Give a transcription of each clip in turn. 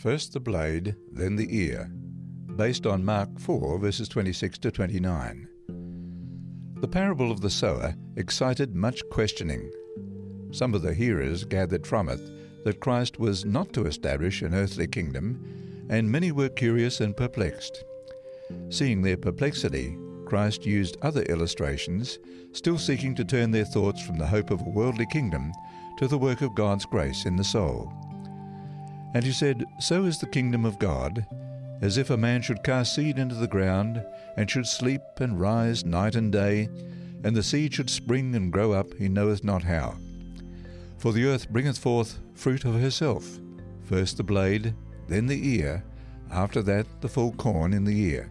First the blade, then the ear, based on Mark 4, verses 26 to 29. The parable of the sower excited much questioning. Some of the hearers gathered from it that Christ was not to establish an earthly kingdom, and many were curious and perplexed. Seeing their perplexity, Christ used other illustrations, still seeking to turn their thoughts from the hope of a worldly kingdom to the work of God's grace in the soul. And he said, So is the kingdom of God, as if a man should cast seed into the ground, and should sleep and rise night and day, and the seed should spring and grow up, he knoweth not how. For the earth bringeth forth fruit of herself, first the blade, then the ear, after that the full corn in the ear.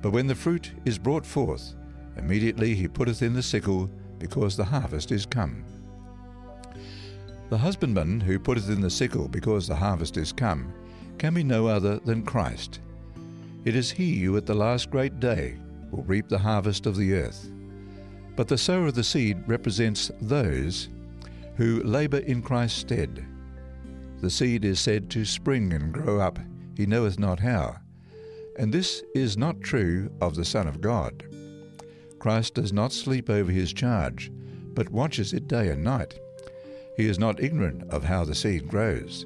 But when the fruit is brought forth, immediately he putteth in the sickle, because the harvest is come. The husbandman who putteth in the sickle because the harvest is come can be no other than Christ. It is he who at the last great day will reap the harvest of the earth. But the sower of the seed represents those who labour in Christ's stead. The seed is said to spring and grow up, he knoweth not how. And this is not true of the Son of God. Christ does not sleep over his charge, but watches it day and night. He is not ignorant of how the seed grows.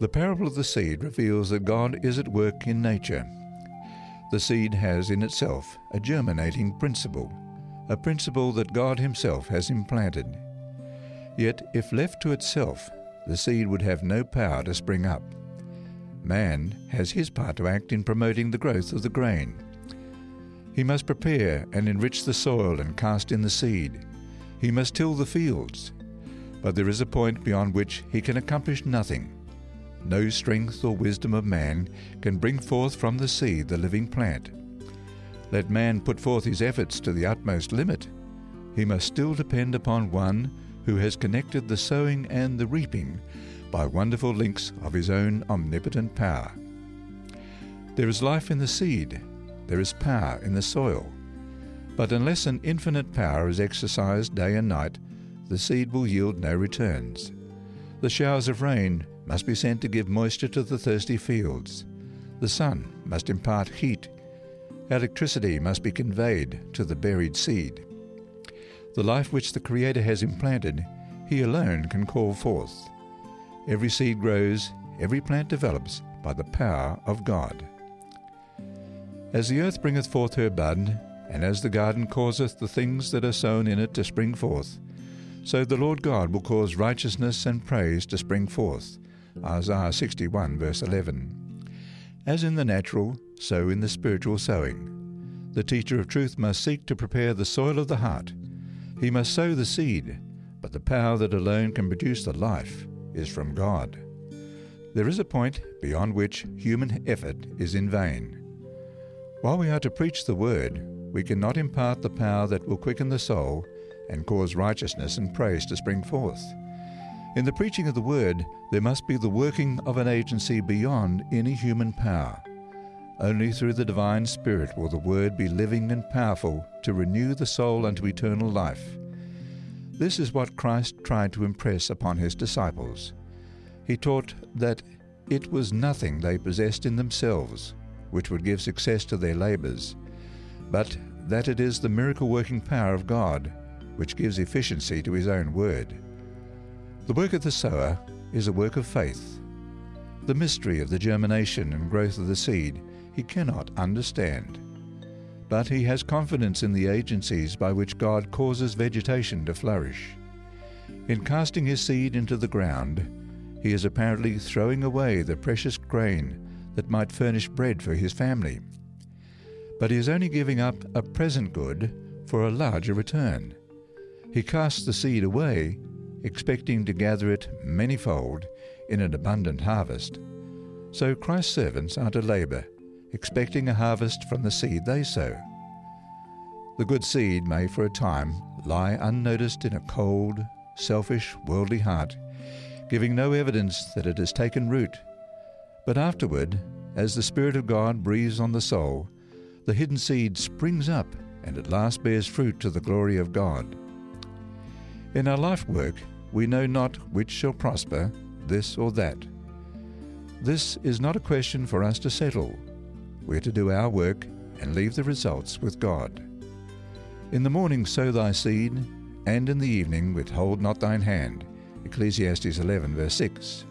The parable of the seed reveals that God is at work in nature. The seed has in itself a germinating principle, a principle that God Himself has implanted. Yet, if left to itself, the seed would have no power to spring up. Man has his part to act in promoting the growth of the grain. He must prepare and enrich the soil and cast in the seed. He must till the fields. But there is a point beyond which he can accomplish nothing. No strength or wisdom of man can bring forth from the seed the living plant. Let man put forth his efforts to the utmost limit. He must still depend upon one who has connected the sowing and the reaping by wonderful links of his own omnipotent power. There is life in the seed, there is power in the soil. But unless an infinite power is exercised day and night, the seed will yield no returns. The showers of rain must be sent to give moisture to the thirsty fields. The sun must impart heat. Electricity must be conveyed to the buried seed. The life which the Creator has implanted, He alone can call forth. Every seed grows, every plant develops by the power of God. As the earth bringeth forth her bud, and as the garden causeth the things that are sown in it to spring forth, so the Lord God will cause righteousness and praise to spring forth. Isaiah 61, verse 11. As in the natural, so in the spiritual sowing. The teacher of truth must seek to prepare the soil of the heart. He must sow the seed, but the power that alone can produce the life is from God. There is a point beyond which human effort is in vain. While we are to preach the word, we cannot impart the power that will quicken the soul and cause righteousness and praise to spring forth. In the preaching of the word, there must be the working of an agency beyond any human power. Only through the divine Spirit will the word be living and powerful to renew the soul unto eternal life. This is what Christ tried to impress upon his disciples. He taught that it was nothing they possessed in themselves which would give success to their labors, but that it is the miracle working power of God which gives efficiency to his own word. The work of the sower is a work of faith. The mystery of the germination and growth of the seed he cannot understand. But he has confidence in the agencies by which God causes vegetation to flourish. In casting his seed into the ground, he is apparently throwing away the precious grain that might furnish bread for his family. But he is only giving up a present good for a larger return. He casts the seed away, expecting to gather it manyfold in an abundant harvest. So Christ's servants are to labour, expecting a harvest from the seed they sow. The good seed may for a time lie unnoticed in a cold, selfish, worldly heart, giving no evidence that it has taken root. But afterward, as the Spirit of God breathes on the soul, the hidden seed springs up and at last bears fruit to the glory of God. In our life work, we know not which shall prosper, this or that. This is not a question for us to settle. We're to do our work and leave the results with God. In the morning sow thy seed, and in the evening withhold not thine hand. Ecclesiastes 11, verse 6.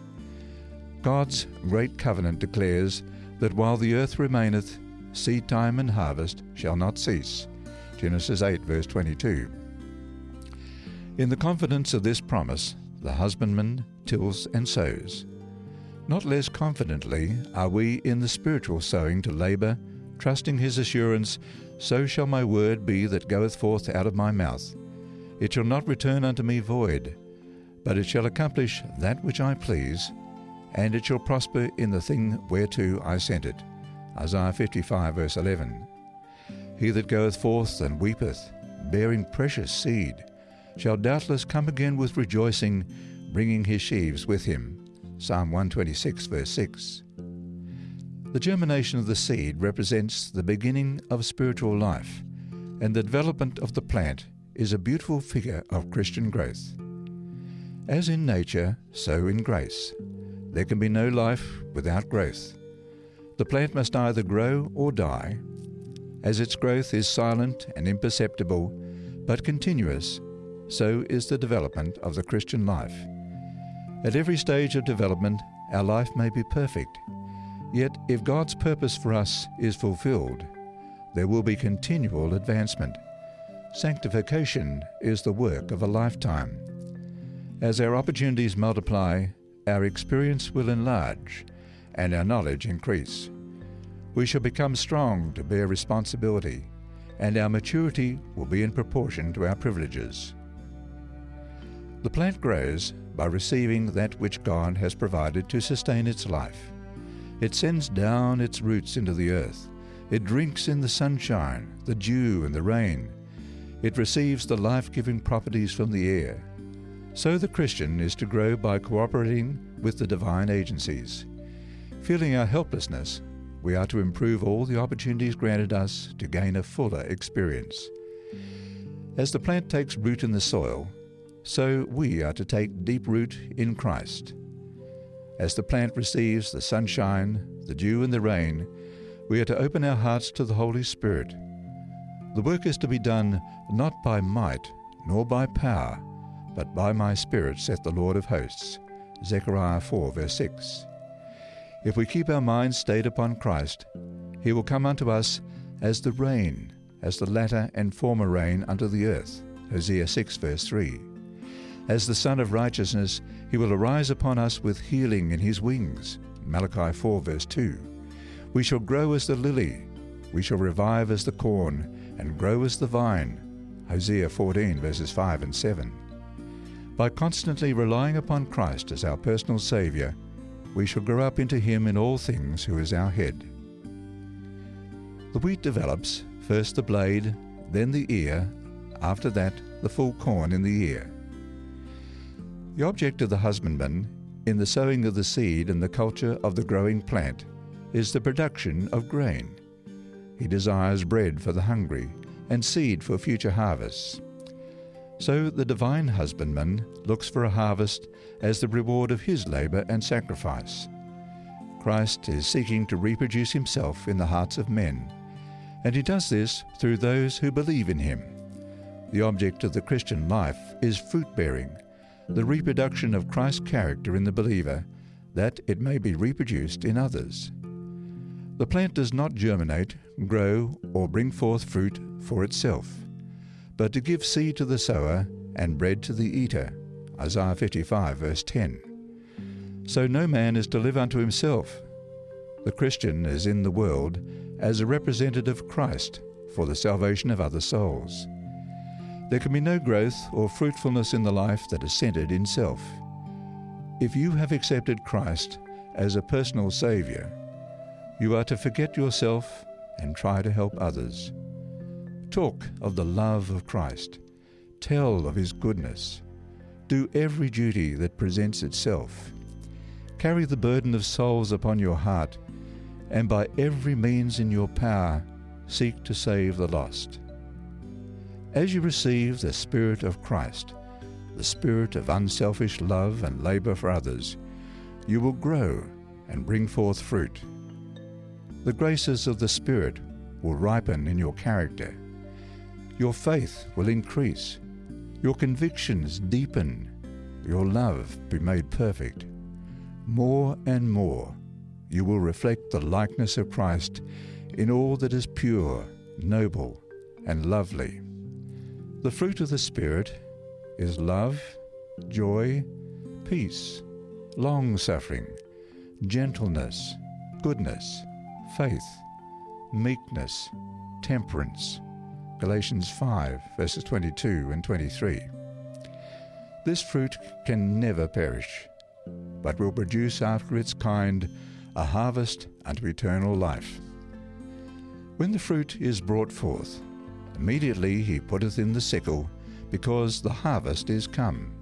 God's great covenant declares that while the earth remaineth, seed time and harvest shall not cease. Genesis 8, verse 22. In the confidence of this promise, the husbandman tills and sows. Not less confidently are we in the spiritual sowing to labour, trusting his assurance, So shall my word be that goeth forth out of my mouth. It shall not return unto me void, but it shall accomplish that which I please, and it shall prosper in the thing whereto I sent it. Isaiah 55, verse 11. He that goeth forth and weepeth, bearing precious seed, shall doubtless come again with rejoicing, bringing his sheaves with him. Psalm 126, verse 6. The germination of the seed represents the beginning of spiritual life, and the development of the plant is a beautiful figure of Christian growth. As in nature, so in grace. There can be no life without growth. The plant must either grow or die. As its growth is silent and imperceptible, but continuous, so is the development of the Christian life. At every stage of development, our life may be perfect. Yet, if God's purpose for us is fulfilled, there will be continual advancement. Sanctification is the work of a lifetime. As our opportunities multiply, our experience will enlarge and our knowledge increase. We shall become strong to bear responsibility, and our maturity will be in proportion to our privileges. The plant grows by receiving that which God has provided to sustain its life. It sends down its roots into the earth. It drinks in the sunshine, the dew, and the rain. It receives the life giving properties from the air. So the Christian is to grow by cooperating with the divine agencies. Feeling our helplessness, we are to improve all the opportunities granted us to gain a fuller experience. As the plant takes root in the soil, so we are to take deep root in Christ. As the plant receives the sunshine, the dew, and the rain, we are to open our hearts to the Holy Spirit. The work is to be done not by might nor by power, but by my Spirit, saith the Lord of hosts. Zechariah 4, verse 6. If we keep our minds stayed upon Christ, he will come unto us as the rain, as the latter and former rain unto the earth. Hosea 6, verse 3. As the Sun of Righteousness, he will arise upon us with healing in his wings. Malachi 4, verse 2. We shall grow as the lily, we shall revive as the corn, and grow as the vine. Hosea 14, verses 5 and 7. By constantly relying upon Christ as our personal Saviour, we shall grow up into Him in all things who is our head. The wheat develops, first the blade, then the ear, after that the full corn in the ear. The object of the husbandman, in the sowing of the seed and the culture of the growing plant, is the production of grain. He desires bread for the hungry and seed for future harvests. So the divine husbandman looks for a harvest as the reward of his labour and sacrifice. Christ is seeking to reproduce himself in the hearts of men, and he does this through those who believe in him. The object of the Christian life is fruit bearing, the reproduction of Christ's character in the believer, that it may be reproduced in others. The plant does not germinate, grow, or bring forth fruit for itself, but to give seed to the sower and bread to the eater. Isaiah 55, verse 10. So no man is to live unto himself. The Christian is in the world as a representative of Christ for the salvation of other souls. There can be no growth or fruitfulness in the life that is centered in self. If you have accepted Christ as a personal Saviour, you are to forget yourself and try to help others. Talk of the love of Christ. Tell of His goodness. Do every duty that presents itself. Carry the burden of souls upon your heart, and by every means in your power, seek to save the lost. As you receive the Spirit of Christ, the spirit of unselfish love and labour for others, you will grow and bring forth fruit. The graces of the Spirit will ripen in your character. Your faith will increase. Your convictions deepen. Your love be made perfect. More and more, you will reflect the likeness of Christ in all that is pure, noble, and lovely. The fruit of the Spirit is love, joy, peace, long suffering, gentleness, goodness, faith, meekness, temperance. Galatians 5, verses 22 and 23. This fruit can never perish, but will produce after its kind a harvest unto eternal life. When the fruit is brought forth, immediately he putteth in the sickle, because the harvest is come.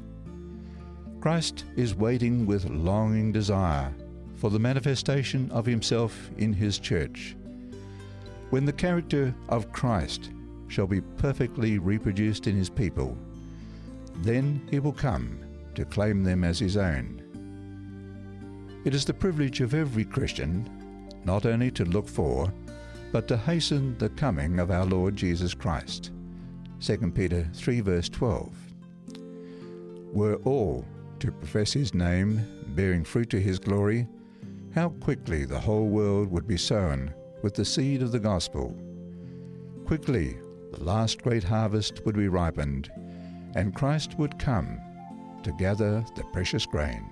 Christ is waiting with longing desire for the manifestation of himself in his church. When the character of Christ shall be perfectly reproduced in his people, then he will come to claim them as his own. It is the privilege of every Christian not only to look for, but to hasten the coming of our Lord Jesus Christ. 2 Peter 3 verse 12. Were all to profess his name, bearing fruit to his glory, how quickly the whole world would be sown with the seed of the gospel. Quickly the last great harvest would be ripened, and Christ would come to gather the precious grain.